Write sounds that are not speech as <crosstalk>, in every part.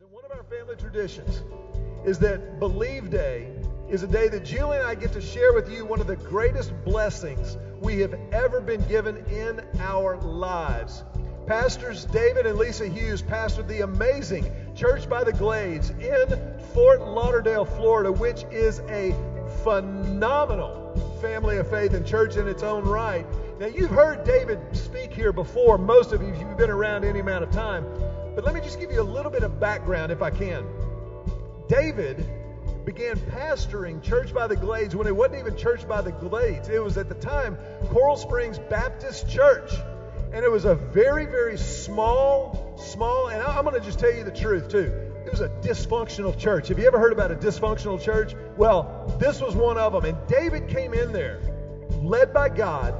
And one of our family traditions is that Believe Day is a day that Julie and I get to share with you one of the greatest blessings we have ever been given in our lives. Pastors David and Lisa Hughes pastored the amazing Church by the Glades in Fort Lauderdale, Florida, which is a phenomenal family of faith and church in its own right. Now, you've heard David speak here before, most of you, if you've been around any amount of time. But let me just give you a little bit of background, if I can. David began pastoring Church by the Glades when it wasn't even Church by the Glades. It was at the time Coral Springs Baptist Church. And it was a very, very small, small, and I'm going to just tell you the truth too. It was a dysfunctional church. Have you ever heard about a dysfunctional church? Well, this was one of them. And David came in there, led by God,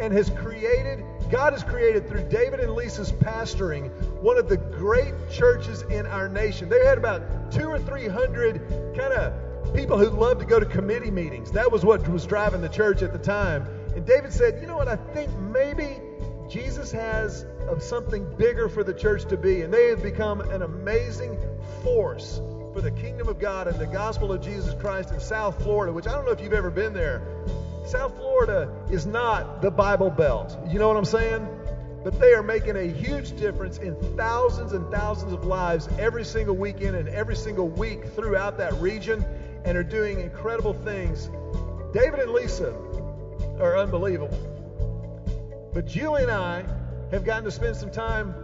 and has created, God has created through David and Lisa's pastoring, one of the great churches in our nation. They had about two or three hundred kind of people who loved to go to committee meetings. That was what was driving the church at the time. And David said, You know what? I think maybe Jesus has of something bigger for the church to be. And they have become an amazing force for the kingdom of God and the gospel of Jesus Christ in South Florida, which I don't know if you've ever been there. South Florida is not the Bible Belt. You know what I'm saying? But they are making a huge difference in thousands and thousands of lives every single weekend and every single week throughout that region and are doing incredible things. David and Lisa are unbelievable. But Julie and I have gotten to spend some time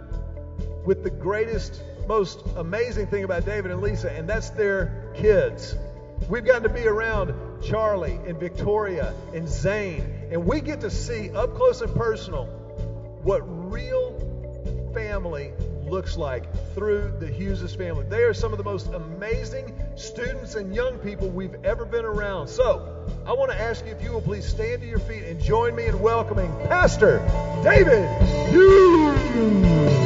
with the greatest, most amazing thing about David and Lisa, and that's their kids. We've gotten to be around Charlie and Victoria and Zane, and we get to see up close and personal what real family looks like through the Hughes family. They are some of the most amazing students and young people we've ever been around. So, I want to ask you if you will please stand to your feet and join me in welcoming Pastor David Hughes.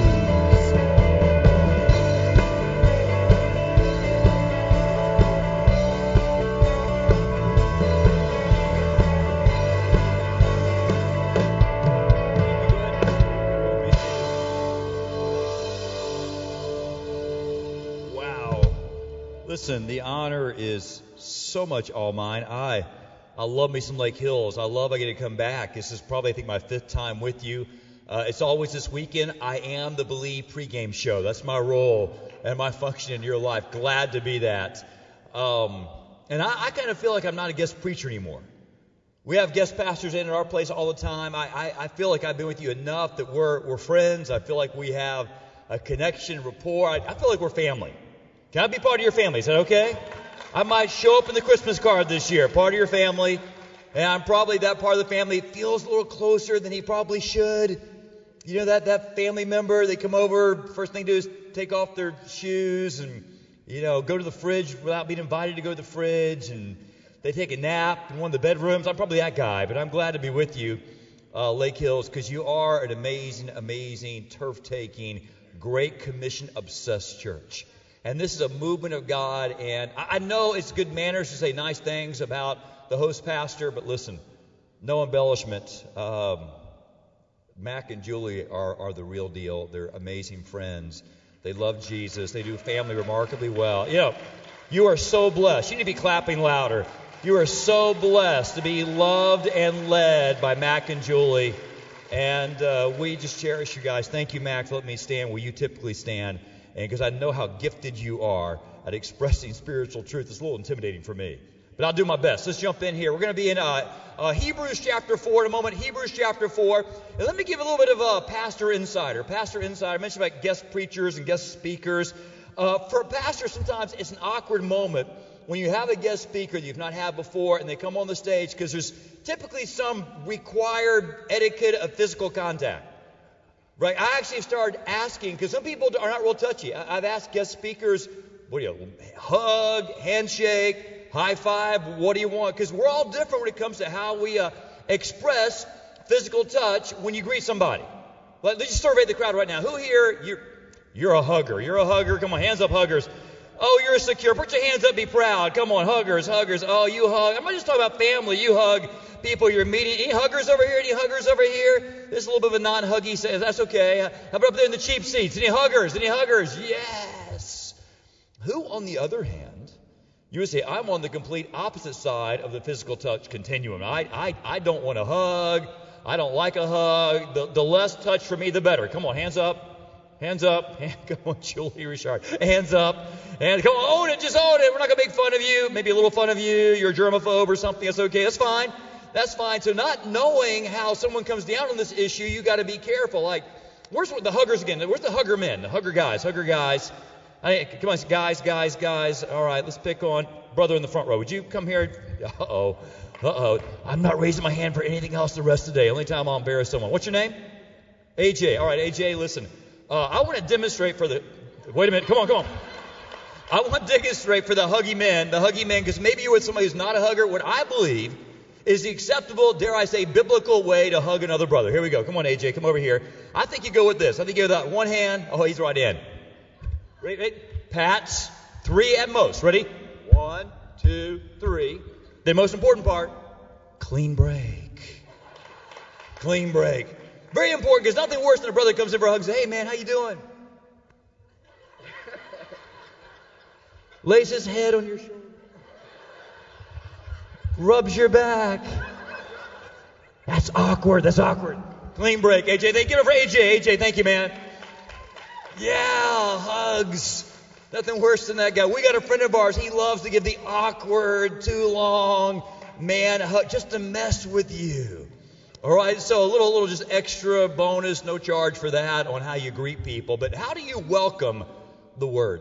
Listen, the honor is so much all mine. I, I love me some Lake Hills. I love I get to come back. This is probably, I think, my fifth time with you. Uh, it's always this weekend. I am the Believe pregame show. That's my role and my function in your life. Glad to be that. Um, and I, I kind of feel like I'm not a guest preacher anymore. We have guest pastors in at our place all the time. I, I, I feel like I've been with you enough that we're, we're friends. I feel like we have a connection, rapport. I, I feel like we're family. Can I be part of your family? Is that okay? I might show up in the Christmas card this year, part of your family, and I'm probably that part of the family feels a little closer than he probably should. You know that that family member they come over, first thing they do is take off their shoes and you know go to the fridge without being invited to go to the fridge, and they take a nap in one of the bedrooms. I'm probably that guy, but I'm glad to be with you, uh, Lake Hills, because you are an amazing, amazing turf taking, Great Commission obsessed church. And this is a movement of God. And I know it's good manners to say nice things about the host pastor, but listen, no embellishment. Um, Mac and Julie are, are the real deal. They're amazing friends. They love Jesus. They do family remarkably well. You know, you are so blessed. You need to be clapping louder. You are so blessed to be loved and led by Mac and Julie. And uh, we just cherish you guys. Thank you, Mac, for letting me stand where you typically stand and because I know how gifted you are at expressing spiritual truth, it's a little intimidating for me. But I'll do my best. Let's jump in here. We're going to be in uh, uh, Hebrews chapter 4 in a moment. Hebrews chapter 4. And let me give a little bit of a pastor insider. Pastor insider. I mentioned about guest preachers and guest speakers. Uh, for a pastor, sometimes it's an awkward moment when you have a guest speaker that you've not had before and they come on the stage because there's typically some required etiquette of physical contact. Right? I actually started asking, because some people are not real touchy. I, have asked guest speakers, what do you, hug, handshake, high five, what do you want? Because we're all different when it comes to how we uh, express physical touch when you greet somebody. Let, us just survey the crowd right now. Who here, you're, you're a hugger. You're a hugger. Come on, hands up, huggers. Oh, you're secure. Put your hands up, be proud. Come on, huggers, huggers. Oh, you hug. I'm not just talking about family. You hug people you're meeting. Any huggers over here? Any huggers over here? This is a little bit of a non-huggy. That's okay. How about up there in the cheap seats? Any huggers? Any huggers? Yes. Who, on the other hand, you would say, I'm on the complete opposite side of the physical touch continuum. I, I, I don't want a hug. I don't like a hug. The, the less touch for me, the better. Come on, hands up. Hands up. <laughs> Come on, Julie Richard. Hands up. And come on, own it. Just own it. We're not going to make fun of you. Maybe a little fun of you. You're a germaphobe or something. That's okay. That's fine. That's fine. So not knowing how someone comes down on this issue, you got to be careful. Like, where's the huggers again? Where's the hugger men? The hugger guys. Hugger guys. I, come on, guys, guys, guys. All right, let's pick on brother in the front row. Would you come here? Uh oh. Uh oh. I'm not raising my hand for anything else the rest of the day. Only time I'll embarrass someone. What's your name? AJ. All right, AJ, listen. Uh, I want to demonstrate for the. Wait a minute. Come on, come on. I want to demonstrate for the huggy men, the huggy men, because maybe you're with somebody who's not a hugger. What I believe is the acceptable, dare I say, biblical way to hug another brother. Here we go. Come on, AJ, come over here. I think you go with this. I think you go that one hand. Oh, he's right in. Ready, ready? Pats. Three at most. Ready? One, two, three. The most important part clean break. Clean break. Very important because nothing worse than a brother comes in for a hug and says, Hey man, how you doing? <laughs> Lays his head on your shoulder. Rubs your back. That's awkward. That's awkward. Clean break. AJ, thank you for AJ. AJ, thank you, man. Yeah, hugs. Nothing worse than that guy. We got a friend of ours. He loves to give the awkward, too long man hug just to mess with you. All right, so a little, little just extra bonus, no charge for that on how you greet people. But how do you welcome the Word?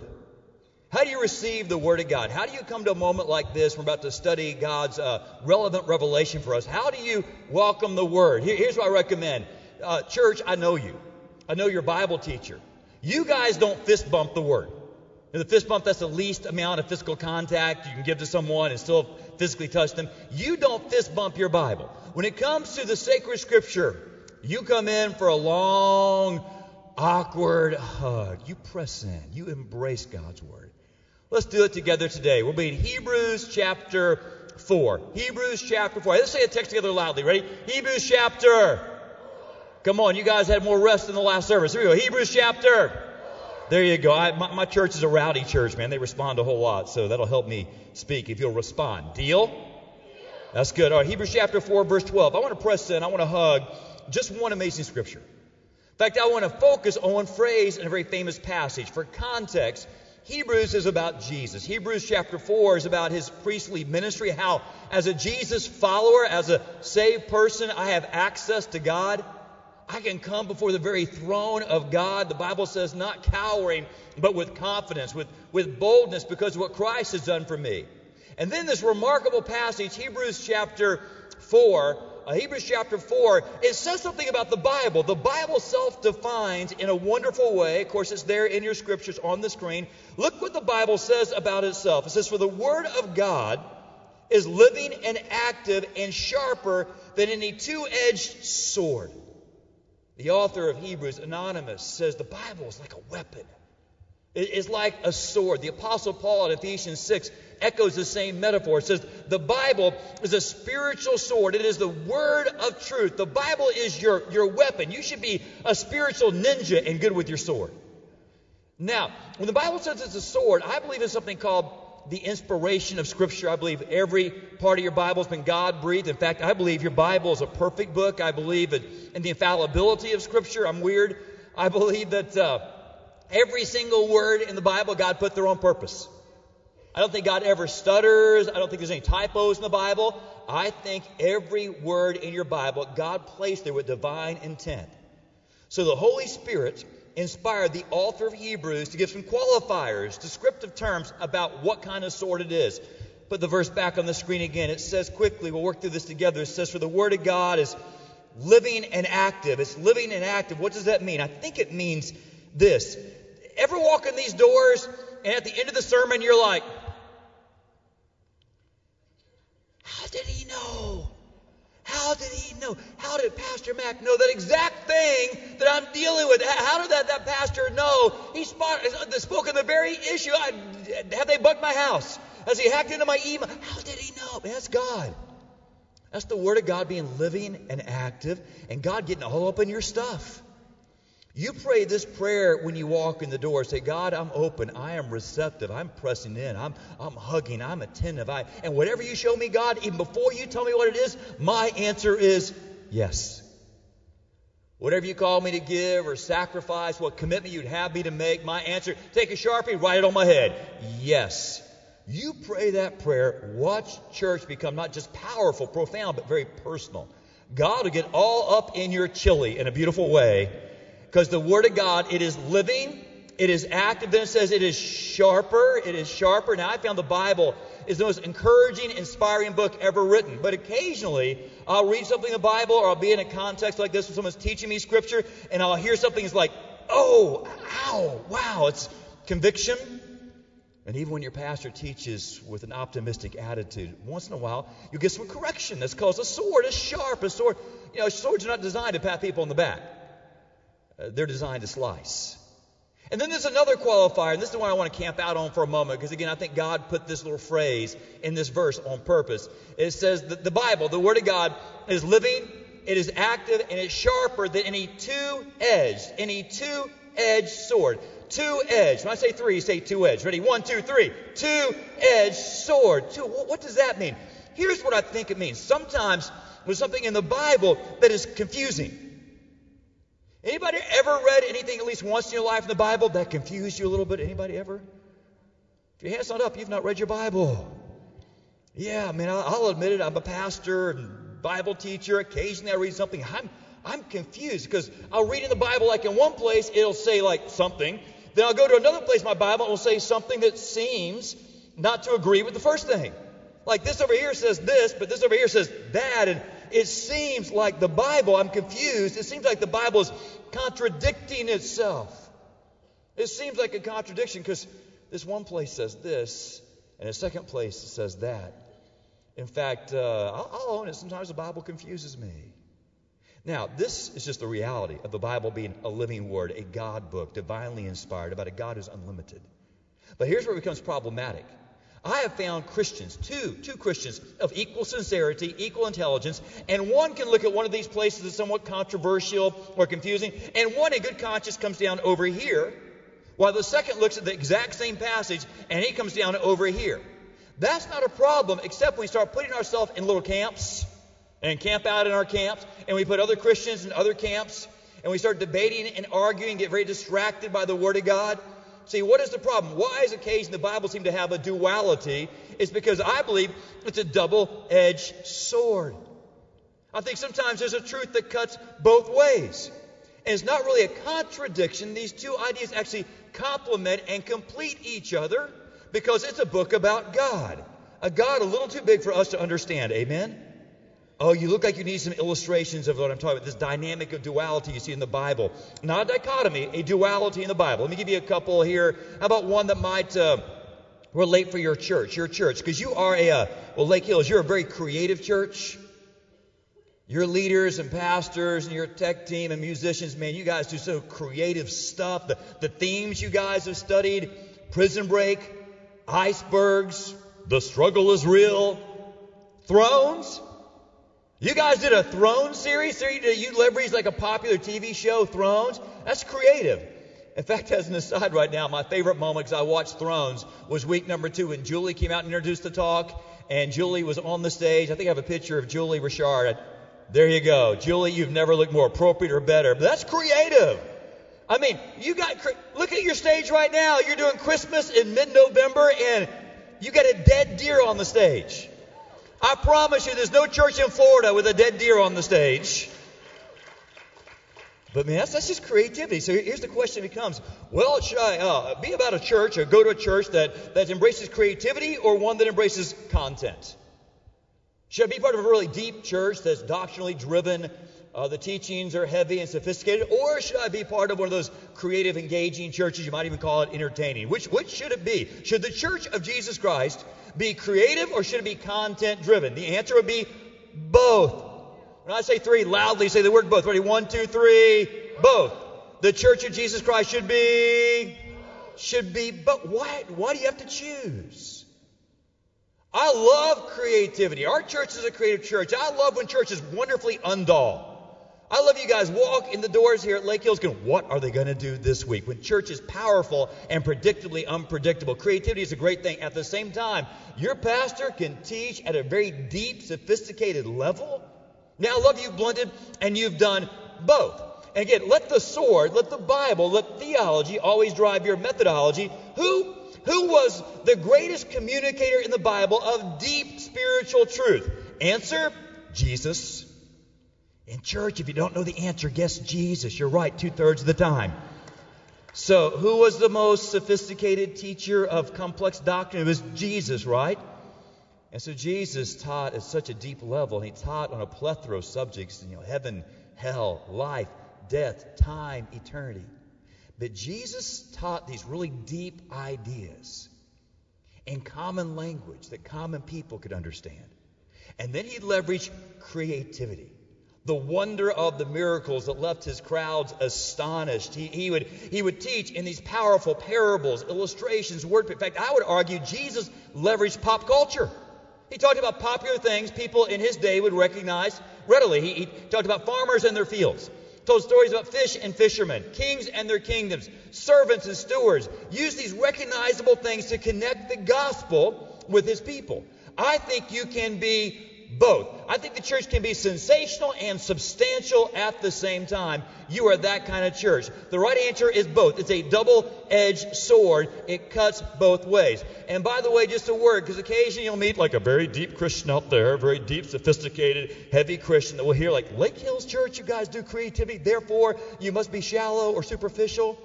How do you receive the Word of God? How do you come to a moment like this? We're about to study God's uh, relevant revelation for us. How do you welcome the Word? Here, here's what I recommend. Uh, church, I know you. I know your Bible teacher. You guys don't fist bump the Word. In the fist bump, that's the least amount of physical contact you can give to someone and still physically touch them. You don't fist bump your Bible. When it comes to the sacred scripture, you come in for a long, awkward hug. You press in. You embrace God's word. Let's do it together today. We'll be in Hebrews chapter 4. Hebrews chapter 4. Let's say a text together loudly. Ready? Hebrews chapter. Come on, you guys had more rest in the last service. Here we go. Hebrews chapter. There you go. I, my, my, church is a rowdy church, man. They respond a whole lot, so that'll help me speak if you'll respond. Deal? That's good. All right, Hebrews chapter 4, verse 12. I want to press in. I want to hug just one amazing scripture. In fact, I want to focus on one phrase in a very famous passage. For context, Hebrews is about Jesus. Hebrews chapter 4 is about his priestly ministry, how, as a Jesus follower, as a saved person, I have access to God. I can come before the very throne of God, the Bible says, not cowering, but with confidence, with, with boldness, because of what Christ has done for me. And then this remarkable passage, Hebrews chapter 4, uh, Hebrews chapter 4, it says something about the Bible. The Bible self defines in a wonderful way. Of course, it's there in your scriptures on the screen. Look what the Bible says about itself. It says, For the Word of God is living and active and sharper than any two edged sword the author of Hebrews, Anonymous, says the Bible is like a weapon. It's like a sword. The Apostle Paul in Ephesians 6 echoes the same metaphor. It says the Bible is a spiritual sword. It is the word of truth. The Bible is your, your weapon. You should be a spiritual ninja and good with your sword. Now, when the Bible says it's a sword, I believe it's something called the inspiration of Scripture. I believe every part of your Bible has been God breathed. In fact, I believe your Bible is a perfect book. I believe in the infallibility of Scripture. I'm weird. I believe that uh, every single word in the Bible God put there on purpose. I don't think God ever stutters. I don't think there's any typos in the Bible. I think every word in your Bible God placed there with divine intent. So the Holy Spirit inspired the author of Hebrews to give some qualifiers, descriptive terms about what kind of sword it is. Put the verse back on the screen again. It says quickly, we'll work through this together. It says, For the Word of God is living and active. It's living and active. What does that mean? I think it means this. Ever walk in these doors and at the end of the sermon you're like, How did he know? How did he know? How did Pastor Mac know that exact thing that I'm dealing with? How did that, that pastor know? He spot, uh, spoke on the very issue. I, have they bugged my house? Has he hacked into my email? How did he know? That's God. That's the Word of God being living and active, and God getting all up in your stuff. You pray this prayer when you walk in the door. Say, God, I'm open. I am receptive. I'm pressing in. I'm, I'm hugging. I'm attentive. I, and whatever you show me, God, even before you tell me what it is, my answer is yes. Whatever you call me to give or sacrifice, what commitment you'd have me to make, my answer, take a sharpie, write it on my head. Yes. You pray that prayer, watch church become not just powerful, profound, but very personal. God will get all up in your chili in a beautiful way because the Word of God, it is living, it is active. Then it says it is sharper, it is sharper. Now, I found the Bible is the most encouraging, inspiring book ever written. But occasionally, I'll read something in the Bible or I'll be in a context like this when someone's teaching me Scripture and I'll hear something that's like, oh, ow, wow, it's conviction. And even when your pastor teaches with an optimistic attitude, once in a while you get some correction. That's called a sword, a sharp, a sword. You know, swords are not designed to pat people on the back. Uh, they're designed to slice. And then there's another qualifier, and this is the one I want to camp out on for a moment, because again, I think God put this little phrase in this verse on purpose. It says that the Bible, the Word of God, is living, it is active, and it's sharper than any two-edged, any two-edged sword. Two-edged. When I say three, say two-edged. Ready? One, two, three. Two-edged sword. Two. What does that mean? Here's what I think it means. Sometimes there's something in the Bible that is confusing. Anybody ever read anything at least once in your life in the Bible that confused you a little bit? Anybody ever? If your hand's not up, you've not read your Bible. Yeah, I mean, I'll admit it. I'm a pastor and Bible teacher. Occasionally I read something. I'm, I'm confused because I'll read in the Bible like in one place it'll say like something. Then I'll go to another place in my Bible and it will say something that seems not to agree with the first thing. Like this over here says this, but this over here says that. And it seems like the Bible, I'm confused, it seems like the Bible is contradicting itself. It seems like a contradiction because this one place says this, and a second place says that. In fact, uh, I'll, I'll own it. Sometimes the Bible confuses me. Now, this is just the reality of the Bible being a living word, a God book, divinely inspired, about a God who's unlimited. But here's where it becomes problematic. I have found Christians, two, two Christians of equal sincerity, equal intelligence, and one can look at one of these places as somewhat controversial or confusing, and one in good conscience comes down over here, while the second looks at the exact same passage and he comes down over here. That's not a problem, except when we start putting ourselves in little camps and camp out in our camps, and we put other Christians in other camps, and we start debating and arguing, get very distracted by the Word of God. See, what is the problem? Why is occasion the Bible seem to have a duality? It's because I believe it's a double-edged sword. I think sometimes there's a truth that cuts both ways. And it's not really a contradiction. These two ideas actually complement and complete each other because it's a book about God. A God a little too big for us to understand. Amen? Oh, you look like you need some illustrations of what I'm talking about. This dynamic of duality you see in the Bible. Not a dichotomy, a duality in the Bible. Let me give you a couple here. How about one that might uh, relate for your church, your church? Because you are a, uh, well, Lake Hills, you're a very creative church. Your leaders and pastors and your tech team and musicians, man, you guys do so creative stuff. The, the themes you guys have studied prison break, icebergs, the struggle is real, thrones. You guys did a Throne series? You leverage like a popular TV show, Thrones? That's creative. In fact, as an aside right now, my favorite moment because I watched Thrones was week number two when Julie came out and introduced the talk, and Julie was on the stage. I think I have a picture of Julie Richard. There you go. Julie, you've never looked more appropriate or better. But that's creative. I mean, you got, look at your stage right now. You're doing Christmas in mid November, and you got a dead deer on the stage. I promise you, there's no church in Florida with a dead deer on the stage. But man, that's, that's just creativity. So here's the question becomes, well, should I uh, be about a church or go to a church that, that embraces creativity or one that embraces content? Should I be part of a really deep church that's doctrinally driven, uh, the teachings are heavy and sophisticated, or should I be part of one of those creative, engaging churches? You might even call it entertaining. Which, which should it be? Should the church of Jesus Christ be creative or should it be content driven? The answer would be both. When I say three, loudly say the word both. Ready? One, two, three, both. The church of Jesus Christ should be, should be, but why, why do you have to choose? I love creativity. Our church is a creative church. I love when church is wonderfully undull. I love you guys walk in the doors here at Lake Hills going, what are they going to do this week? When church is powerful and predictably unpredictable. Creativity is a great thing. At the same time, your pastor can teach at a very deep, sophisticated level. Now, I love you blended, and you've done both. And again, let the sword, let the Bible, let theology always drive your methodology. Who, who was the greatest communicator in the Bible of deep spiritual truth? Answer, Jesus. In church, if you don't know the answer, guess Jesus. You're right two thirds of the time. So, who was the most sophisticated teacher of complex doctrine? It was Jesus, right? And so Jesus taught at such a deep level. He taught on a plethora of subjects, you know, heaven, hell, life, death, time, eternity. But Jesus taught these really deep ideas in common language that common people could understand. And then he leveraged creativity the wonder of the miracles that left his crowds astonished. He, he, would, he would teach in these powerful parables, illustrations, word. In fact, I would argue Jesus leveraged pop culture. He talked about popular things people in his day would recognize readily. He, he talked about farmers and their fields, told stories about fish and fishermen, kings and their kingdoms, servants and stewards. Used these recognizable things to connect the gospel with his people. I think you can be both. I think the church can be sensational and substantial at the same time. You are that kind of church. The right answer is both. It's a double edged sword, it cuts both ways. And by the way, just a word, because occasionally you'll meet like a very deep Christian out there, very deep, sophisticated, heavy Christian that will hear, like, Lake Hills Church, you guys do creativity, therefore you must be shallow or superficial.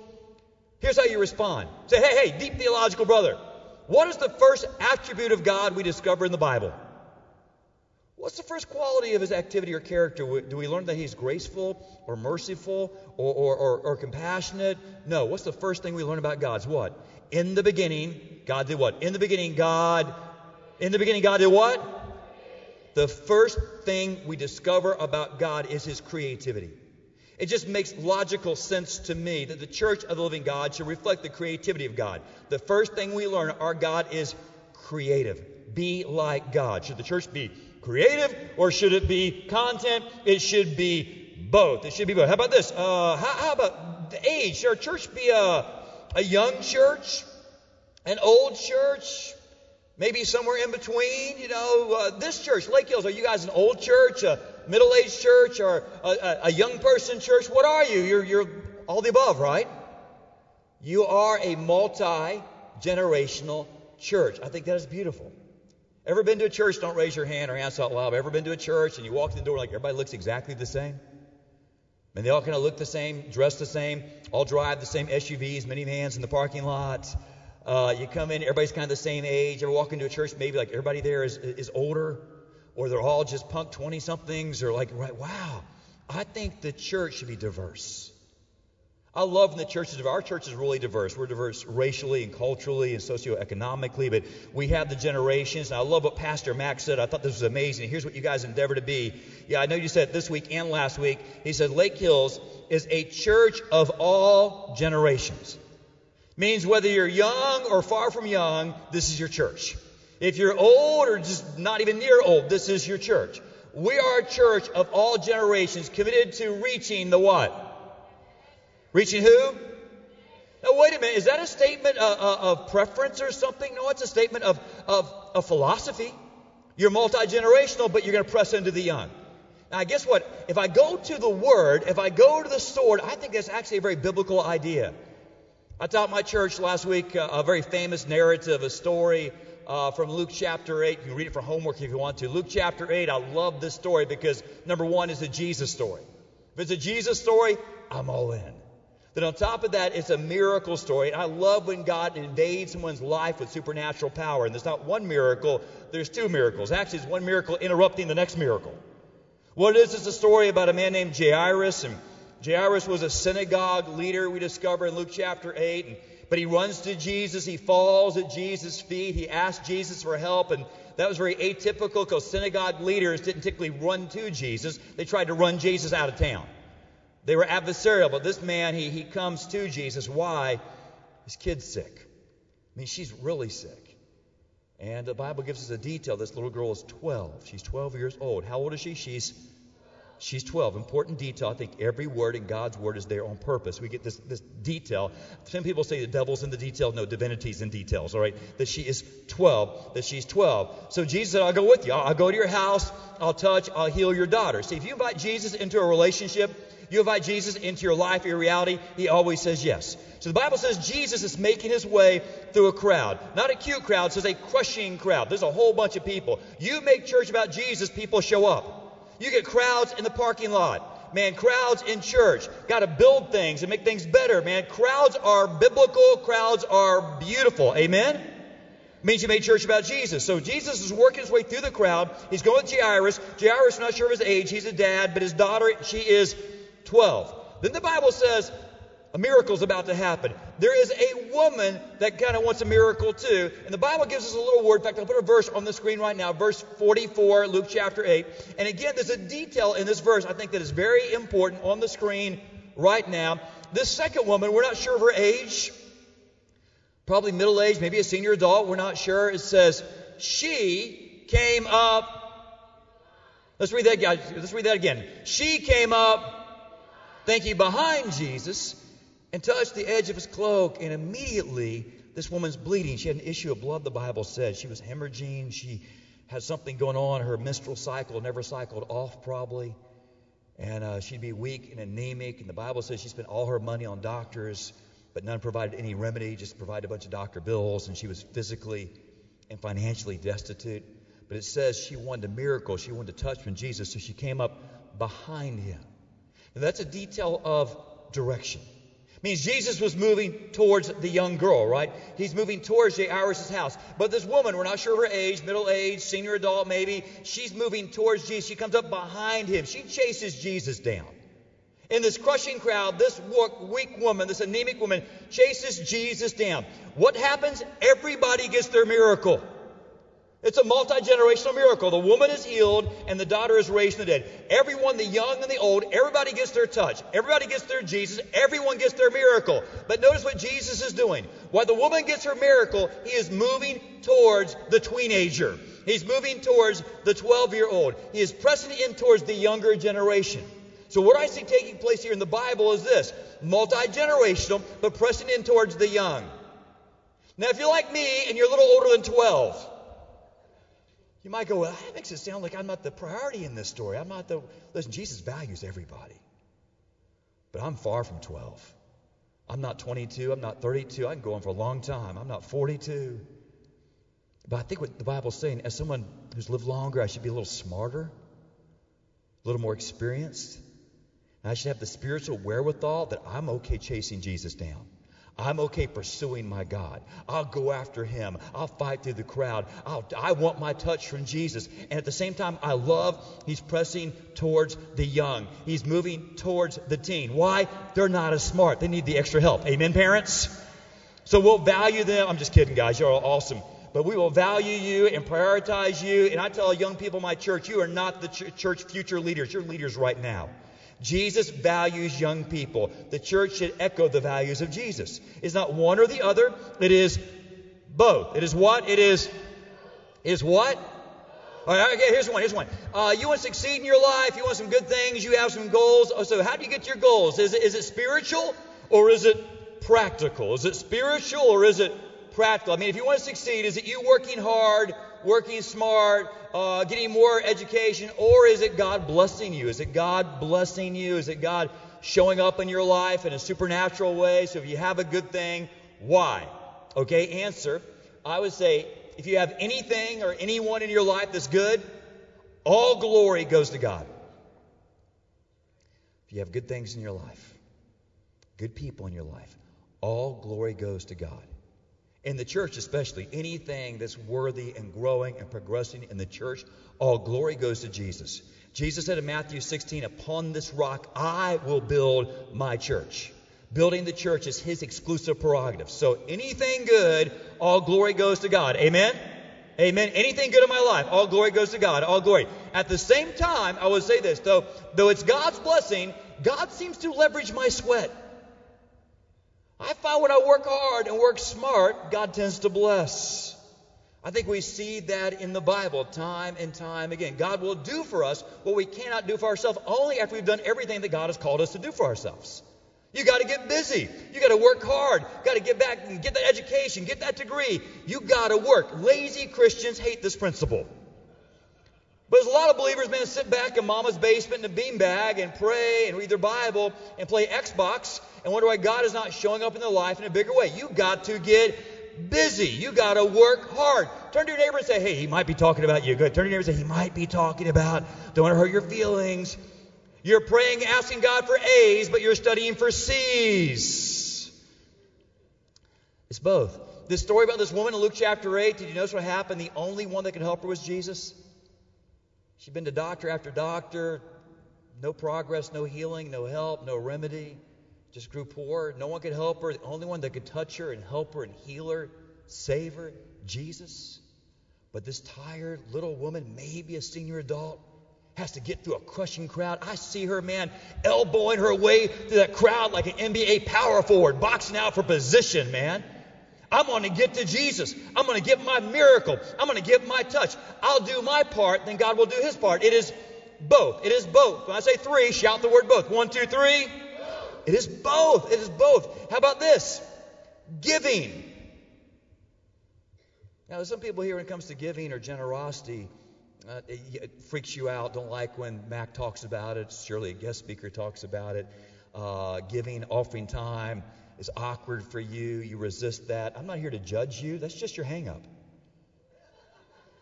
Here's how you respond say, hey, hey, deep theological brother, what is the first attribute of God we discover in the Bible? What's the first quality of his activity or character? Do we learn that he's graceful or merciful or, or, or, or compassionate? No. What's the first thing we learn about God's what? In the beginning, God did what? In the beginning, God. In the beginning, God did what? The first thing we discover about God is his creativity. It just makes logical sense to me that the church of the living God should reflect the creativity of God. The first thing we learn, our God is creative. Be like God. Should the church be creative or should it be content? It should be both. It should be both. How about this? Uh, how, how, about the age? Should our church be a, a young church? An old church? Maybe somewhere in between? You know, uh, this church, Lake Hills, are you guys an old church, a middle aged church, or a, a, a young person church? What are you? You're, you're all the above, right? You are a multi generational church. I think that is beautiful. Ever been to a church? Don't raise your hand or answer out loud. Ever been to a church and you walk in the door like everybody looks exactly the same? And they all kind of look the same, dress the same, all drive the same SUVs, minivans in the parking lot. Uh, you come in, everybody's kind of the same age. Ever walk into a church, maybe like everybody there is, is older, or they're all just punk 20 somethings, or like, right, wow. I think the church should be diverse. I love when the church is Our church is really diverse. We're diverse racially and culturally and socioeconomically, but we have the generations. And I love what Pastor Max said. I thought this was amazing. Here's what you guys endeavor to be. Yeah, I know you said this week and last week. He said Lake Hills is a church of all generations. Means whether you're young or far from young, this is your church. If you're old or just not even near old, this is your church. We are a church of all generations committed to reaching the what? Reaching who? Now, wait a minute. Is that a statement of, uh, uh, of preference or something? No, it's a statement of, of, of philosophy. You're multi generational, but you're going to press into the young. Now, guess what? If I go to the Word, if I go to the sword, I think that's actually a very biblical idea. I taught my church last week uh, a very famous narrative, a story uh, from Luke chapter 8. You can read it for homework if you want to. Luke chapter 8, I love this story because number one is a Jesus story. If it's a Jesus story, I'm all in. Then on top of that, it's a miracle story. And I love when God invades someone's life with supernatural power. And there's not one miracle, there's two miracles. Actually, it's one miracle interrupting the next miracle. What it is, a story about a man named Jairus. And Jairus was a synagogue leader, we discover in Luke chapter 8. And, but he runs to Jesus. He falls at Jesus' feet. He asks Jesus for help. And that was very atypical because synagogue leaders didn't typically run to Jesus. They tried to run Jesus out of town. They were adversarial, but this man, he, he comes to Jesus. Why? His kid's sick. I mean, she's really sick. And the Bible gives us a detail. This little girl is 12. She's 12 years old. How old is she? She's She's 12. Important detail. I think every word in God's word is there on purpose. We get this, this detail. Some people say the devil's in the details. No, divinity's in details, all right? That she is 12. That she's 12. So Jesus said, I'll go with you. I'll, I'll go to your house. I'll touch. I'll heal your daughter. See, if you invite Jesus into a relationship, you invite Jesus into your life, your reality, he always says yes. So the Bible says Jesus is making his way through a crowd. Not a cute crowd, says a crushing crowd. There's a whole bunch of people. You make church about Jesus, people show up. You get crowds in the parking lot. Man, crowds in church. Got to build things and make things better, man. Crowds are biblical. Crowds are beautiful. Amen? Means you made church about Jesus. So Jesus is working his way through the crowd. He's going with Jairus. Jairus, not sure of his age. He's a dad, but his daughter, she is 12. Then the Bible says a miracle is about to happen. There is a woman that kind of wants a miracle too. And the Bible gives us a little word. In fact, I'll put a verse on the screen right now, verse 44, Luke chapter 8. And again, there's a detail in this verse I think that is very important on the screen right now. This second woman, we're not sure of her age, probably middle age, maybe a senior adult, we're not sure. It says, She came up. Let's read that, guys. Let's read that again. She came up, thinking behind Jesus and touched the edge of his cloak, and immediately this woman's bleeding. She had an issue of blood, the Bible said. She was hemorrhaging. She had something going on. Her menstrual cycle never cycled off, probably. And uh, she'd be weak and anemic. And the Bible says she spent all her money on doctors, but none provided any remedy, just provided a bunch of doctor bills. And she was physically and financially destitute. But it says she wanted a miracle. She wanted to touch from Jesus, so she came up behind him. Now, that's a detail of direction means Jesus was moving towards the young girl, right? He's moving towards Jairus' house. But this woman, we're not sure her age, middle age, senior adult maybe, she's moving towards Jesus. She comes up behind him. She chases Jesus down. In this crushing crowd, this weak woman, this anemic woman, chases Jesus down. What happens? Everybody gets their miracle. It's a multi generational miracle. The woman is healed and the daughter is raised from the dead. Everyone, the young and the old, everybody gets their touch. Everybody gets their Jesus. Everyone gets their miracle. But notice what Jesus is doing. While the woman gets her miracle, he is moving towards the teenager. He's moving towards the 12 year old. He is pressing in towards the younger generation. So, what I see taking place here in the Bible is this multi generational, but pressing in towards the young. Now, if you're like me and you're a little older than 12, you might go, well, that makes it sound like I'm not the priority in this story. I'm not the. Listen, Jesus values everybody. But I'm far from 12. I'm not 22. I'm not 32. I can go on for a long time. I'm not 42. But I think what the Bible's saying, as someone who's lived longer, I should be a little smarter, a little more experienced. And I should have the spiritual wherewithal that I'm okay chasing Jesus down. I'm okay pursuing my God. I'll go after him. I'll fight through the crowd. I'll, I want my touch from Jesus. And at the same time, I love he's pressing towards the young. He's moving towards the teen. Why? They're not as smart. They need the extra help. Amen, parents? So we'll value them. I'm just kidding, guys. You're all awesome. But we will value you and prioritize you. And I tell young people in my church, you are not the ch- church future leaders. You're leaders right now. Jesus values young people. The church should echo the values of Jesus. It's not one or the other, it is both. It is what? It is is what? All right, okay, here's one. Here's one. Uh, you want to succeed in your life. You want some good things. You have some goals. Oh, so, how do you get your goals? Is it, is it spiritual or is it practical? Is it spiritual or is it practical? I mean, if you want to succeed, is it you working hard, working smart, uh, getting more education, or is it God blessing you? Is it God blessing you? Is it God showing up in your life in a supernatural way? So if you have a good thing, why? Okay, answer. I would say if you have anything or anyone in your life that's good, all glory goes to God. If you have good things in your life, good people in your life, all glory goes to God in the church especially, anything that's worthy and growing and progressing in the church, all glory goes to Jesus. Jesus said in Matthew 16, Upon this rock I will build my church. Building the church is his exclusive prerogative. So anything good, all glory goes to God. Amen? Amen. Anything good in my life, all glory goes to God. All glory. At the same time, I would say this, though, though it's God's blessing, God seems to leverage my sweat. I find when I work hard and work smart, God tends to bless. I think we see that in the Bible time and time again. God will do for us what we cannot do for ourselves only after we've done everything that God has called us to do for ourselves. You got to get busy. You got to work hard. Got to get back and get that education, get that degree. You got to work. Lazy Christians hate this principle. But there's a lot of believers, man, sit back in mama's basement in a beanbag and pray and read their Bible and play Xbox and wonder why God is not showing up in their life in a bigger way. You got to get busy. You got to work hard. Turn to your neighbor and say, hey, he might be talking about you. Good. Turn to your neighbor and say, he might be talking about, don't want to hurt your feelings. You're praying, asking God for A's, but you're studying for C's. It's both. This story about this woman in Luke chapter 8, did you notice what happened? The only one that could help her was Jesus. She'd been to doctor after doctor, no progress, no healing, no help, no remedy. Just grew poor. No one could help her. The only one that could touch her and help her and heal her, save her, Jesus. But this tired little woman, maybe a senior adult, has to get through a crushing crowd. I see her, man, elbowing her way through that crowd like an NBA power forward, boxing out for position, man. I'm going to get to Jesus. I'm going to get my miracle. I'm going to get my touch. I'll do my part, then God will do his part. It is both. It is both. When I say three, shout the word both. One, two, three. It is both. It is both. How about this? Giving. Now, there's some people here when it comes to giving or generosity, uh, it, it, freaks you out. Don't like when Mac talks about it. Surely a guest speaker talks about it. Uh, giving, offering time is awkward for you. You resist that. I'm not here to judge you. That's just your hang up.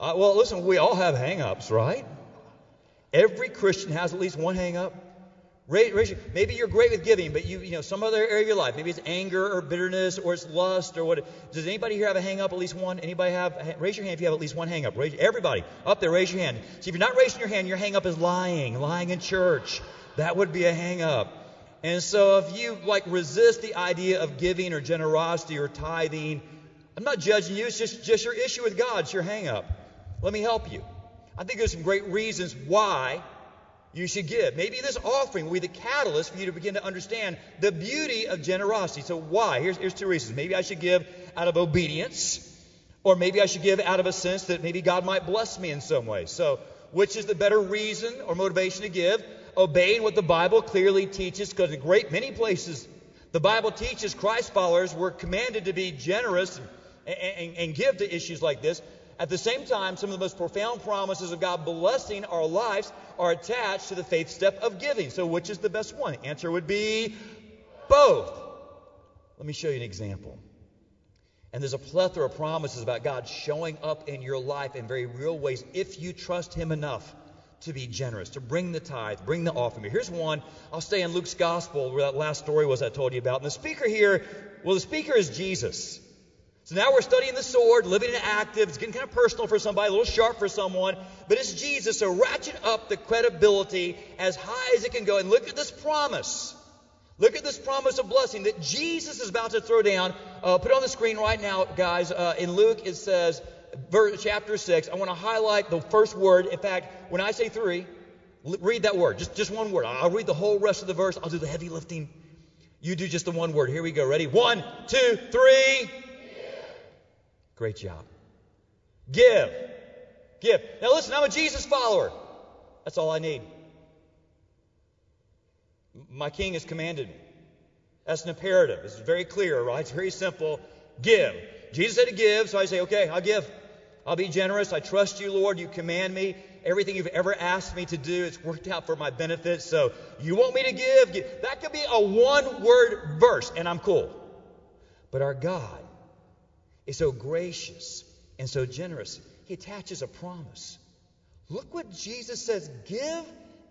Uh, well, listen, we all have hang ups, right? Every Christian has at least one hang up. Maybe you're great with giving, but you, you know, some other area of your life, maybe it's anger or bitterness or it's lust or what. Does anybody here have a hang up? At least one? Anybody have? Raise your hand if you have at least one hang up. Raise, everybody up there, raise your hand. See, if you're not raising your hand, your hang up is lying, lying in church. That would be a hang up. And so if you like resist the idea of giving or generosity or tithing, I'm not judging you. It's just, just your issue with God. It's your hang up. Let me help you. I think there's some great reasons why you should give. Maybe this offering will be the catalyst for you to begin to understand the beauty of generosity. So, why? Here's, here's two reasons. Maybe I should give out of obedience, or maybe I should give out of a sense that maybe God might bless me in some way. So, which is the better reason or motivation to give? Obeying what the Bible clearly teaches, because in great many places, the Bible teaches Christ followers were commanded to be generous and, and, and give to issues like this. At the same time, some of the most profound promises of God blessing our lives are attached to the faith step of giving. So, which is the best one? Answer would be both. Let me show you an example. And there's a plethora of promises about God showing up in your life in very real ways if you trust Him enough to be generous, to bring the tithe, bring the offering. Here's one. I'll stay in Luke's gospel where that last story was I told you about. And the speaker here, well, the speaker is Jesus. So now we're studying the sword, living and active. It's getting kind of personal for somebody, a little sharp for someone, but it's Jesus. So ratchet up the credibility as high as it can go. And look at this promise. Look at this promise of blessing that Jesus is about to throw down. Uh, put it on the screen right now, guys. Uh, in Luke, it says, verse, chapter 6, I want to highlight the first word. In fact, when I say three, read that word. Just, just one word. I'll read the whole rest of the verse. I'll do the heavy lifting. You do just the one word. Here we go. Ready? One, two, three. Great job. Give. Give. Now listen, I'm a Jesus follower. That's all I need. My king has commanded me. That's an imperative. It's very clear, right? It's very simple. Give. Jesus said to give, so I say, okay, I'll give. I'll be generous. I trust you, Lord. You command me. Everything you've ever asked me to do, it's worked out for my benefit. So you want me to give? give. That could be a one word verse, and I'm cool. But our God is so gracious and so generous. He attaches a promise. Look what Jesus says give,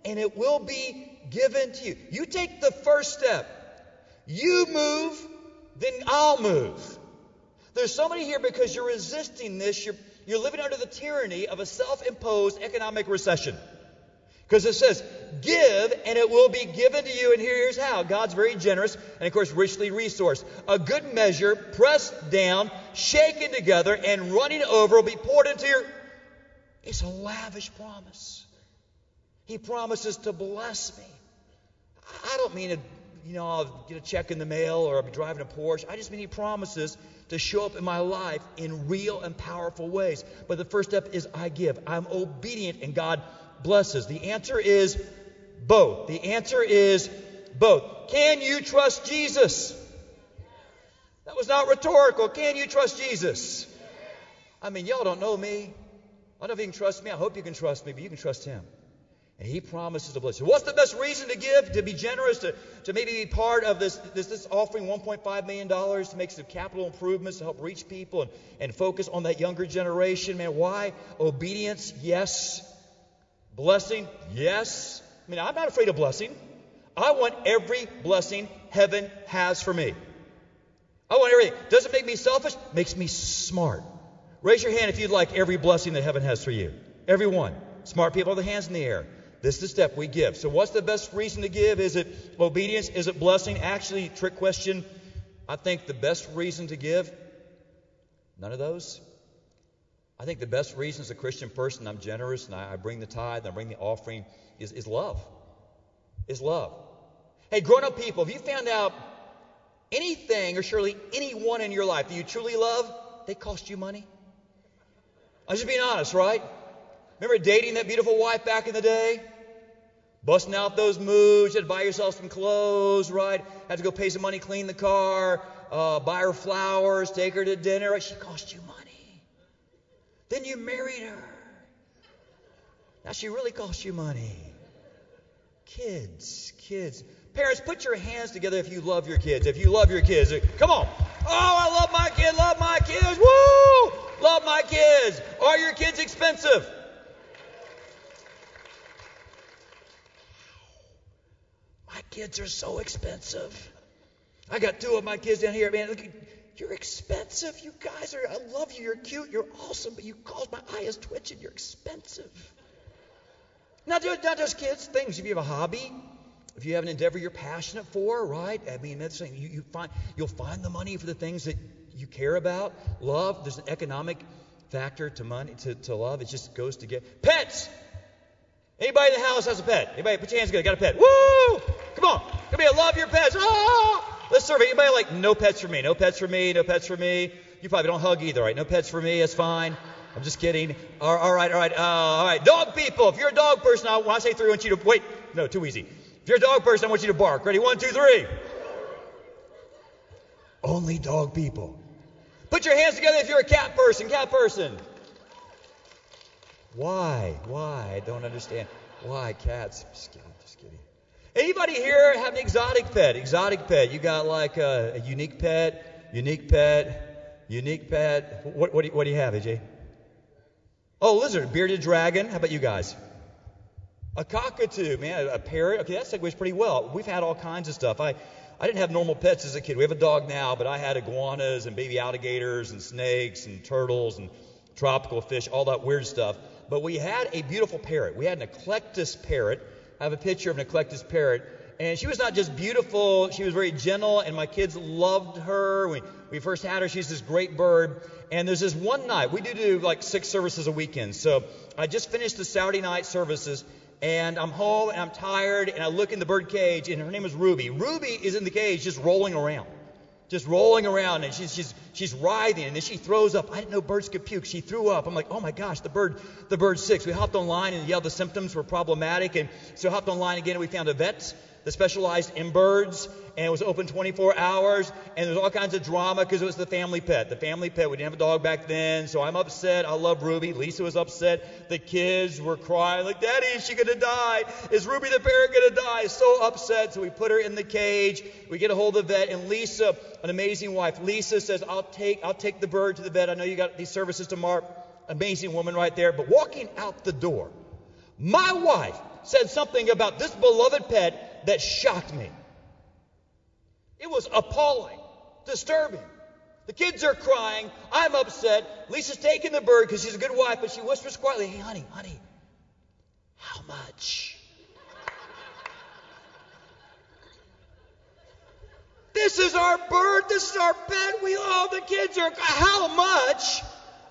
and it will be given to you. You take the first step. You move, then I'll move. There's somebody here because you're resisting this. You're, you're living under the tyranny of a self imposed economic recession. Because it says, give and it will be given to you. And here's how God's very generous and, of course, richly resourced. A good measure, pressed down, shaken together, and running over will be poured into your. It's a lavish promise. He promises to bless me. I don't mean to you know, I'll get a check in the mail or I'll be driving a Porsche. I just mean He promises to show up in my life in real and powerful ways. But the first step is I give. I'm obedient and God blesses. The answer is both. The answer is both. Can you trust Jesus? That was not rhetorical. Can you trust Jesus? I mean, y'all don't know me. I don't know if you can trust me. I hope you can trust me, but you can trust him. And he promises a blessing. What's the best reason to give? To be generous, to, to maybe be part of this, this, this offering $1.5 million to make some capital improvements to help reach people and, and focus on that younger generation. Man, why? Obedience, yes. Blessing, yes. I mean, I'm not afraid of blessing. I want every blessing heaven has for me. I want everything. Doesn't make me selfish, makes me smart. Raise your hand if you'd like every blessing that heaven has for you. Everyone. Smart people, the hands in the air. This is the step we give. So, what's the best reason to give? Is it obedience? Is it blessing? Actually, trick question. I think the best reason to give, none of those. I think the best reason as a Christian person, I'm generous and I, bring the tithe and I bring the offering, is, is love. Is love. Hey, grown up people, have you found out anything or surely anyone in your life that you truly love, they cost you money? I'm just being honest, right? Remember dating that beautiful wife back in the day? Busting out those moves, you had to buy yourself some clothes, right? Had to go pay some money, clean the car, uh, buy her flowers, take her to dinner. She cost you money. Then you married her. Now she really costs you money. Kids, kids. Parents, put your hands together if you love your kids. If you love your kids, come on. Oh, I love my kid, love my kids. Woo! Love my kids. Are your kids expensive? Kids are so expensive. I got two of my kids down here. Man, look, you're expensive. You guys are, I love you. You're cute. You're awesome. But you cause my eye is twitching. You're expensive. Not just, not just kids, things. If you have a hobby, if you have an endeavor you're passionate for, right? I mean, that's you, you find you'll find the money for the things that you care about. Love. There's an economic factor to money to, to love. It just goes together. Pets. Anybody in the house has a pet? Anybody put your hands together? Got a pet? Woo! Come on. Come here. Love your pets. Ah! Let's survey. Anybody like no pets for me? No pets for me. No pets for me. You probably don't hug either, right? No pets for me. That's fine. I'm just kidding. All, all right. All right. Uh, all right. Dog people. If you're a dog person, I, when I say three, I want you to wait. No, too easy. If you're a dog person, I want you to bark. Ready? One, two, three. Only dog people. Put your hands together if you're a cat person. Cat person. Why? Why? I don't understand. Why cats? Just kidding. Just kidding. Anybody here have an exotic pet? Exotic pet. You got like a, a unique pet, unique pet, unique pet. What, what, do you, what do you have, AJ? Oh, lizard, bearded dragon. How about you guys? A cockatoo, man, a parrot. Okay, that segues pretty well. We've had all kinds of stuff. I, I didn't have normal pets as a kid. We have a dog now, but I had iguanas and baby alligators and snakes and turtles and tropical fish, all that weird stuff. But we had a beautiful parrot. We had an eclectus parrot. I have a picture of an eclectus parrot. And she was not just beautiful, she was very gentle, and my kids loved her. We, we first had her, she's this great bird. And there's this one night, we do do like six services a weekend. So I just finished the Saturday night services, and I'm home and I'm tired, and I look in the bird cage, and her name is Ruby. Ruby is in the cage just rolling around just rolling around and she's, she's, she's writhing and then she throws up. I didn't know birds could puke. She threw up. I'm like, oh my gosh, the bird, the bird's sick. So we hopped online and yelled the symptoms were problematic. And so hopped online again and we found a vet that specialized in birds and it was open 24 hours and there was all kinds of drama because it was the family pet. The family pet we didn't have a dog back then so i'm upset. I love ruby. Lisa was upset. The kids were crying like daddy is she gonna die? Is ruby the parrot gonna die? So upset so we put her in the cage. We get a hold of the vet and lisa an amazing wife lisa says i'll take i'll take the bird to the vet. I know you got these services tomorrow amazing woman right there. But walking out the door my wife said something about this beloved pet that shocked me. It was appalling, disturbing. The kids are crying. I'm upset. Lisa's taking the bird because she's a good wife, but she whispers quietly, Hey, honey, honey, how much? This is our bird. This is our pet. We all the kids are. How much?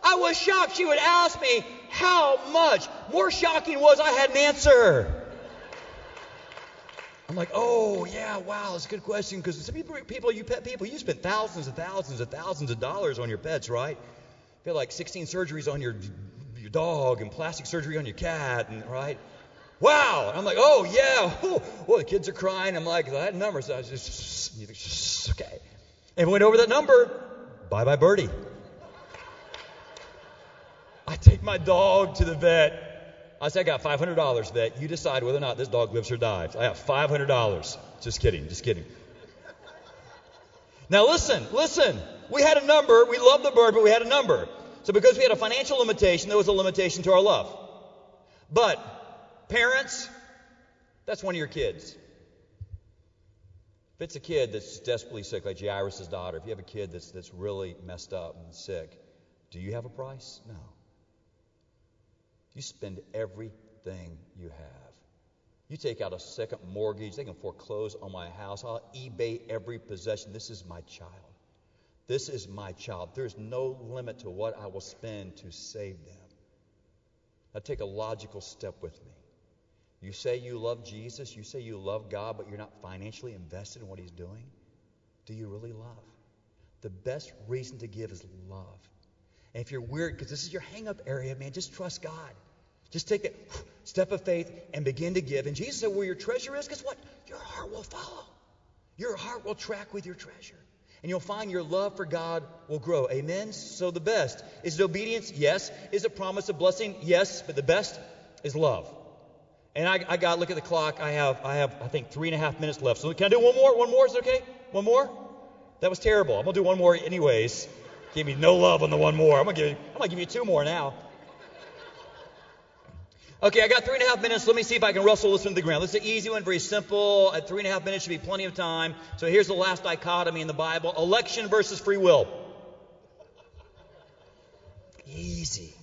I was shocked she would ask me how much. More shocking was I had an answer. I'm like, oh yeah, wow, that's a good question because some people, people, you pet people, you spend thousands and thousands and thousands of dollars on your pets, right? You feel like 16 surgeries on your your dog and plastic surgery on your cat, and right? Wow! And I'm like, oh yeah, <laughs> well the kids are crying. I'm like, that number, so I just okay. And we went over that number. Bye bye birdie. I take my dog to the vet. I say, I got $500, vet. You decide whether or not this dog lives or dies. I have $500. Just kidding, just kidding. Now listen, listen. We had a number. We loved the bird, but we had a number. So because we had a financial limitation, there was a limitation to our love. But parents, that's one of your kids. If it's a kid that's desperately sick, like Jairus' daughter, if you have a kid that's, that's really messed up and sick, do you have a price? No. You spend everything you have. You take out a second mortgage, they can foreclose on my house. I'll eBay every possession. This is my child. This is my child. There's no limit to what I will spend to save them. Now take a logical step with me. You say you love Jesus, you say you love God, but you're not financially invested in what He's doing. Do you really love? The best reason to give is love. And if you're weird, because this is your hang up area, man, just trust God. Just take that step of faith and begin to give. And Jesus said, Where your treasure is, guess what? Your heart will follow. Your heart will track with your treasure. And you'll find your love for God will grow. Amen? So the best. Is it obedience? Yes. Is it promise of blessing? Yes. But the best is love. And I, I got look at the clock. I have I have I think three and a half minutes left. So can I do one more? One more? Is it okay? One more? That was terrible. I'm gonna do one more anyways. Give me no love on the one more. I'm gonna give you, I'm gonna give you two more now. Okay, I got three and a half minutes. Let me see if I can rustle this into the ground. This is an easy one, very simple. At three and a half minutes should be plenty of time. So here's the last dichotomy in the Bible election versus free will. Easy.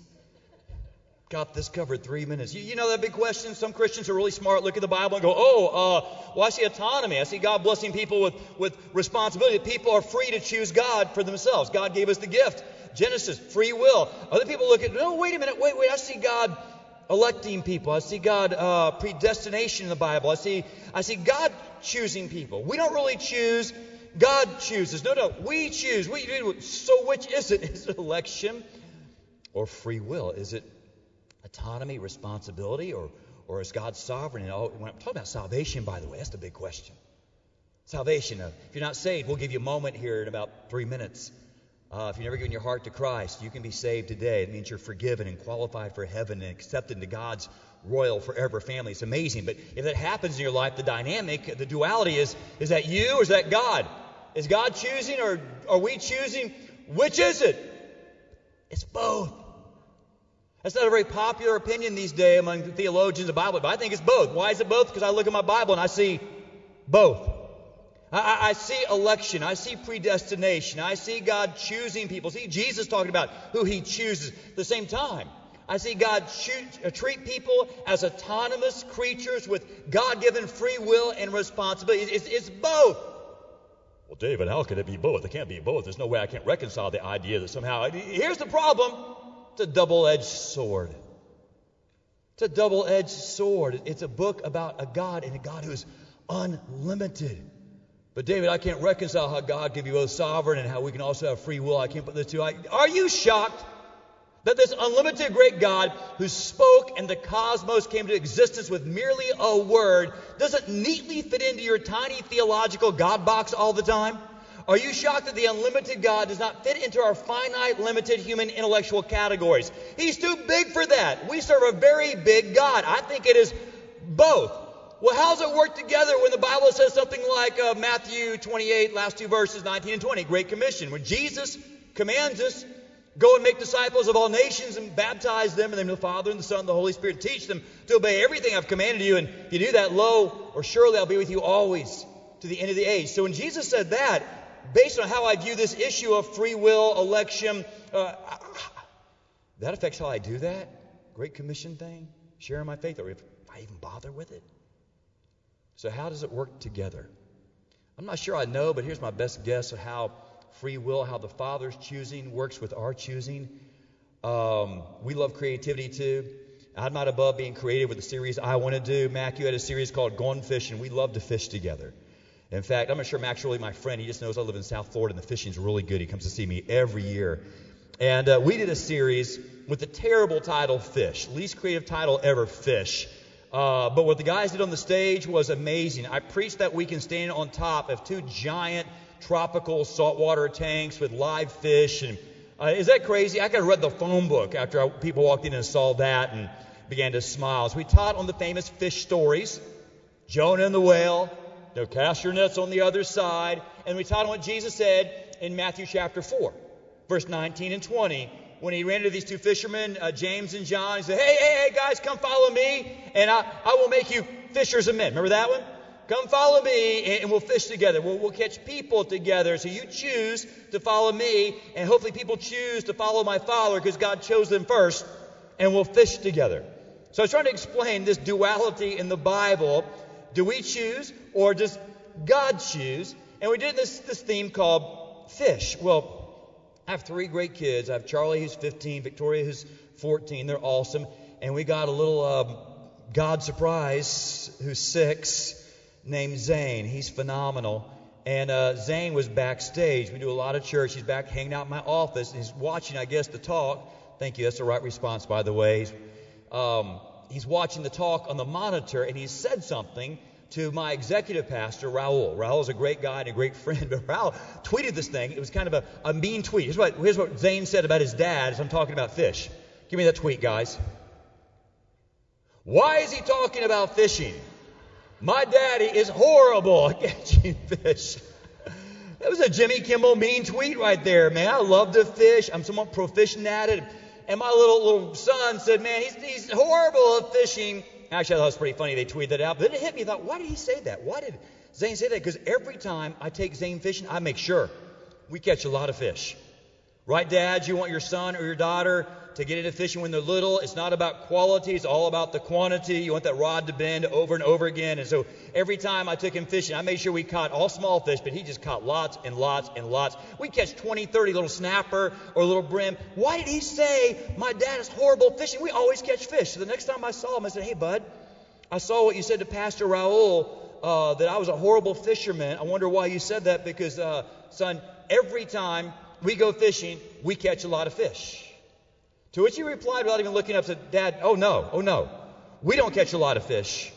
Got this covered three minutes. You, you, know that big question? Some Christians are really smart, look at the Bible and go, oh, uh, well, I see autonomy. I see God blessing people with, with responsibility. People are free to choose God for themselves. God gave us the gift. Genesis, free will. Other people look at, no, wait a minute, wait, wait, I see God electing people. I see God uh, predestination in the Bible. I see, I see God choosing people. We don't really choose. God chooses. No, no, we choose. We, so which is it? <laughs> Is it election or free will? Is it autonomy, responsibility, or, or is God sovereign? And all, when I'm talking about salvation, by the way, that's the big question. Salvation. If you're not saved, we'll give you a moment here in about three minutes. Uh, if you've never given your heart to Christ, you can be saved today. It means you're forgiven and qualified for heaven and accepted into God's royal forever family. It's amazing. But if that happens in your life, the dynamic, the duality is is that you or is that God? Is God choosing or are we choosing? Which is it? It's both. That's not a very popular opinion these days among the theologians of the Bible, but I think it's both. Why is it both? Because I look at my Bible and I see both. I, I, see election. I see predestination. I see God choosing people. See Jesus talking about who he chooses at the same time. I see God uh, treat people as autonomous creatures with God given free will and responsibility. It's, it's, both. Well, David, how can it be both? It can't be both. There's no way I can reconcile the idea that somehow. Here's the problem it's a double edged sword. It's a double edged sword. It's a book about a God and a God who is unlimited. But David, I can't reconcile how God can be both sovereign and how we can also have free will. I can't put the two. Are you shocked that this unlimited great God who spoke and the cosmos came to existence with merely a word doesn't neatly fit into your tiny theological God box all the time? Are you shocked that the unlimited God does not fit into our finite, limited human intellectual categories? He's too big for that. We serve a very big God. I think it is both. Well, how does it work together when the Bible says something like uh, Matthew 28, last two verses, 19 and 20, Great Commission, when Jesus commands us, go and make disciples of all nations and baptize them in the name of the Father and the Son and the Holy Spirit, teach them to obey everything I've commanded you, and if you do that, lo, or surely I'll be with you always to the end of the age. So when Jesus said that, based on how I view this issue of free will, election, uh, that affects how I do that Great Commission thing, sharing my faith, or if I even bother with it. So, how does it work together? I'm not sure I know, but here's my best guess of how free will, how the Father's choosing works with our choosing. Um, we love creativity too. I'm not above being creative with the series I want to do. Mac, you had a series called Gone Fishing. We love to fish together. In fact, I'm not sure Max really my friend. He just knows I live in South Florida and the fishing's really good. He comes to see me every year. And uh, we did a series with the terrible title Fish, least creative title ever, Fish. Uh, but what the guys did on the stage was amazing. I preached that weekend standing on top of two giant tropical saltwater tanks with live fish. And uh, is that crazy? I could have read the phone book after I, people walked in and saw that and began to smile. So we taught on the famous fish stories Jonah and the whale, no, cast your nets on the other side. And we taught on what Jesus said in Matthew chapter 4, verse 19 and 20 when he ran into these two fishermen, uh, James and John. He said, Hey, hey, hey, guys, come follow me, and I, I will make you fishers of men. Remember that one? Come follow me, and, and we'll fish together. We'll, we'll catch people together. So you choose to follow me, and hopefully people choose to follow my Father because God chose them first, and we'll fish together. So I was trying to explain this duality in the Bible. Do we choose, or does God choose? And we did this, this theme called fish. Well, I have three great kids. I have Charlie, who's 15, Victoria, who's 14. They're awesome. And we got a little um, God surprise who's six named Zane. He's phenomenal. And uh, Zane was backstage. We do a lot of church. He's back hanging out in my office. He's watching, I guess, the talk. Thank you. That's the right response, by the way. Um, he's watching the talk on the monitor, and he said something to my executive pastor, Raul. Raul's a great guy and a great <laughs> friend, but Raul tweeted this thing. It was kind of a, a mean tweet. Here's what, here's what Zane said about his dad as I'm talking about fish. Give me that tweet, guys. Why is he talking about fishing? My daddy is horrible at <laughs> catching fish. That was a Jimmy Kimmel mean tweet right there, man. I love to fish. I'm somewhat proficient at it. And my little little son said, man, he's, he's horrible at fishing. Actually, I thought it was pretty funny they tweeted that out. But then it hit me. I thought, why did he say that? Why did Zane say that? Because every time I take Zane fishing, I make sure we catch a lot of fish. Right, dads? You want your son or your daughter to get into fishing when they're little. It's not about quality, it's all about the quantity. You want that rod to bend over and over again. And so every time I took him fishing, I made sure we caught all small fish, but he just caught lots and lots and lots. We catch 20, 30 little snapper or little brim. Why did he say my dad is horrible fishing? We always catch fish. So the next time I saw him, I said, Hey, bud, I saw what you said to Pastor Raul. Uh, that I was a horrible fisherman. I wonder why you said that because, uh, son, every time we go fishing, we catch a lot of fish. To which he replied without even looking up, said, Dad, oh no, oh no. We don't catch a lot of fish.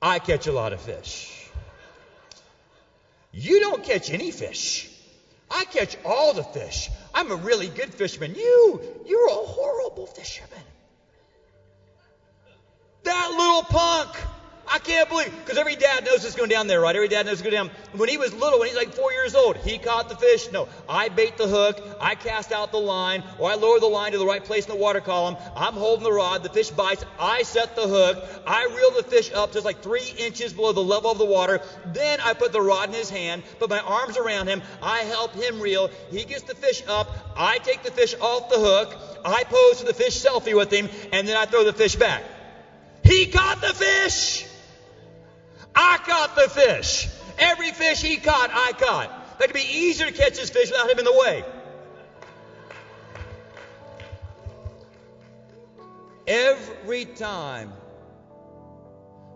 I catch a lot of fish. You don't catch any fish. I catch all the fish. I'm a really good fisherman. You, you're a can't believe, because every dad knows it's going down there, right? Every dad knows it's going down. When he was little, when he's like four years old, he caught the fish. No, I bait the hook, I cast out the line, or I lower the line to the right place in the water column. I'm holding the rod, the fish bites, I set the hook, I reel the fish up just like three inches below the level of the water. Then I put the rod in his hand, put my arms around him, I help him reel. He gets the fish up, I take the fish off the hook, I pose for the fish selfie with him, and then I throw the fish back. He caught the fish! I caught the fish. Every fish he caught, I caught. That could be easier to catch this fish without him in the way. Every time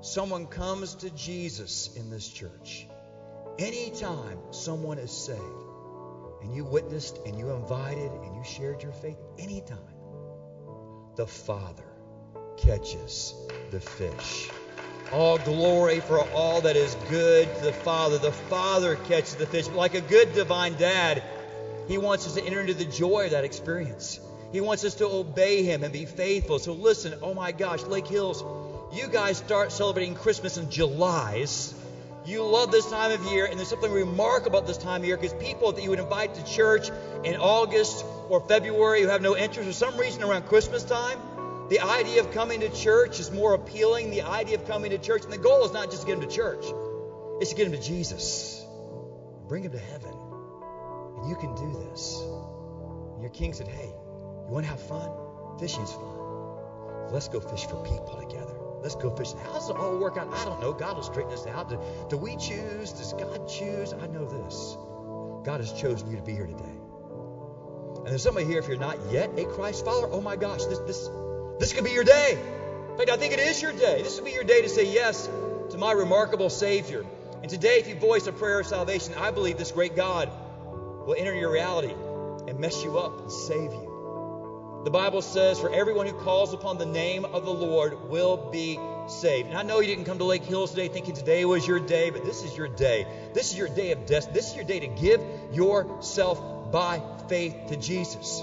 someone comes to Jesus in this church, anytime someone is saved, and you witnessed and you invited and you shared your faith, anytime, the Father catches the fish. All glory for all that is good to the Father. The Father catches the fish. Like a good divine dad, He wants us to enter into the joy of that experience. He wants us to obey Him and be faithful. So listen, oh my gosh, Lake Hills, you guys start celebrating Christmas in July. You love this time of year, and there's something remarkable about this time of year because people that you would invite to church in August or February who have no interest for some reason around Christmas time, the idea of coming to church is more appealing. The idea of coming to church, and the goal is not just to get them to church, it's to get them to Jesus. Bring them to heaven. And you can do this. And your king said, Hey, you want to have fun? Fishing's fun. Let's go fish for people together. Let's go fishing. How does it all work out? I don't know. God will straighten us out. Do, do we choose? Does God choose? I know this. God has chosen you to be here today. And there's somebody here, if you're not yet a Christ follower, oh my gosh, this, this, this could be your day. In fact, I think it is your day. This would be your day to say yes to my remarkable Savior. And today, if you voice a prayer of salvation, I believe this great God will enter your reality and mess you up and save you. The Bible says, For everyone who calls upon the name of the Lord will be saved. And I know you didn't come to Lake Hills today thinking today was your day, but this is your day. This is your day of death. This is your day to give yourself by faith to Jesus.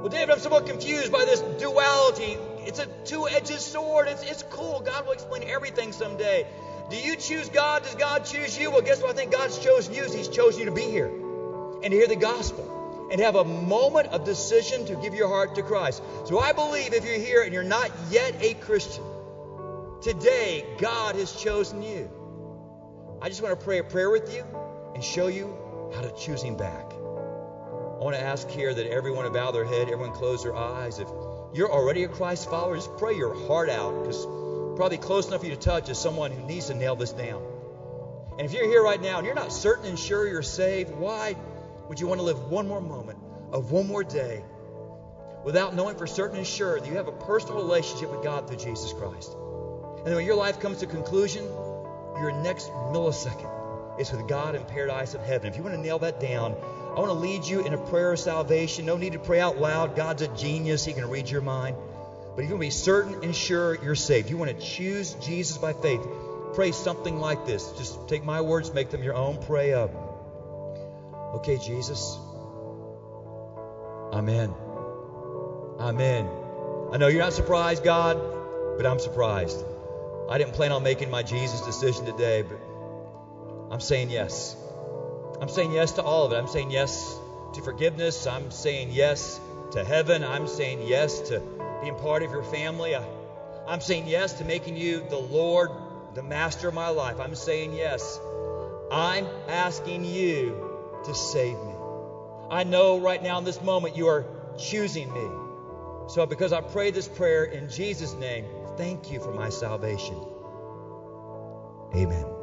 Well, David, I'm somewhat confused by this duality. It's a two edged sword. It's, it's cool. God will explain everything someday. Do you choose God? Does God choose you? Well, guess what? I think God's chosen you. He's chosen you to be here and to hear the gospel and have a moment of decision to give your heart to Christ. So I believe if you're here and you're not yet a Christian, today God has chosen you. I just want to pray a prayer with you and show you how to choose Him back. I want to ask here that everyone bow their head, everyone close their eyes. If you're already a Christ follower, just pray your heart out because probably close enough for you to touch is someone who needs to nail this down. And if you're here right now and you're not certain and sure you're saved, why would you want to live one more moment of one more day without knowing for certain and sure that you have a personal relationship with God through Jesus Christ? And then when your life comes to conclusion, your next millisecond is with God in paradise of heaven. If you want to nail that down, I want to lead you in a prayer of salvation. No need to pray out loud. God's a genius. He can read your mind. But if you want to be certain and sure you're saved, you want to choose Jesus by faith, pray something like this. Just take my words, make them your own. Pray up. Okay, Jesus. Amen. Amen. I know you're not surprised, God, but I'm surprised. I didn't plan on making my Jesus decision today, but I'm saying yes. I'm saying yes to all of it. I'm saying yes to forgiveness. I'm saying yes to heaven. I'm saying yes to being part of your family. I, I'm saying yes to making you the Lord, the master of my life. I'm saying yes. I'm asking you to save me. I know right now in this moment you are choosing me. So because I pray this prayer in Jesus' name, thank you for my salvation. Amen.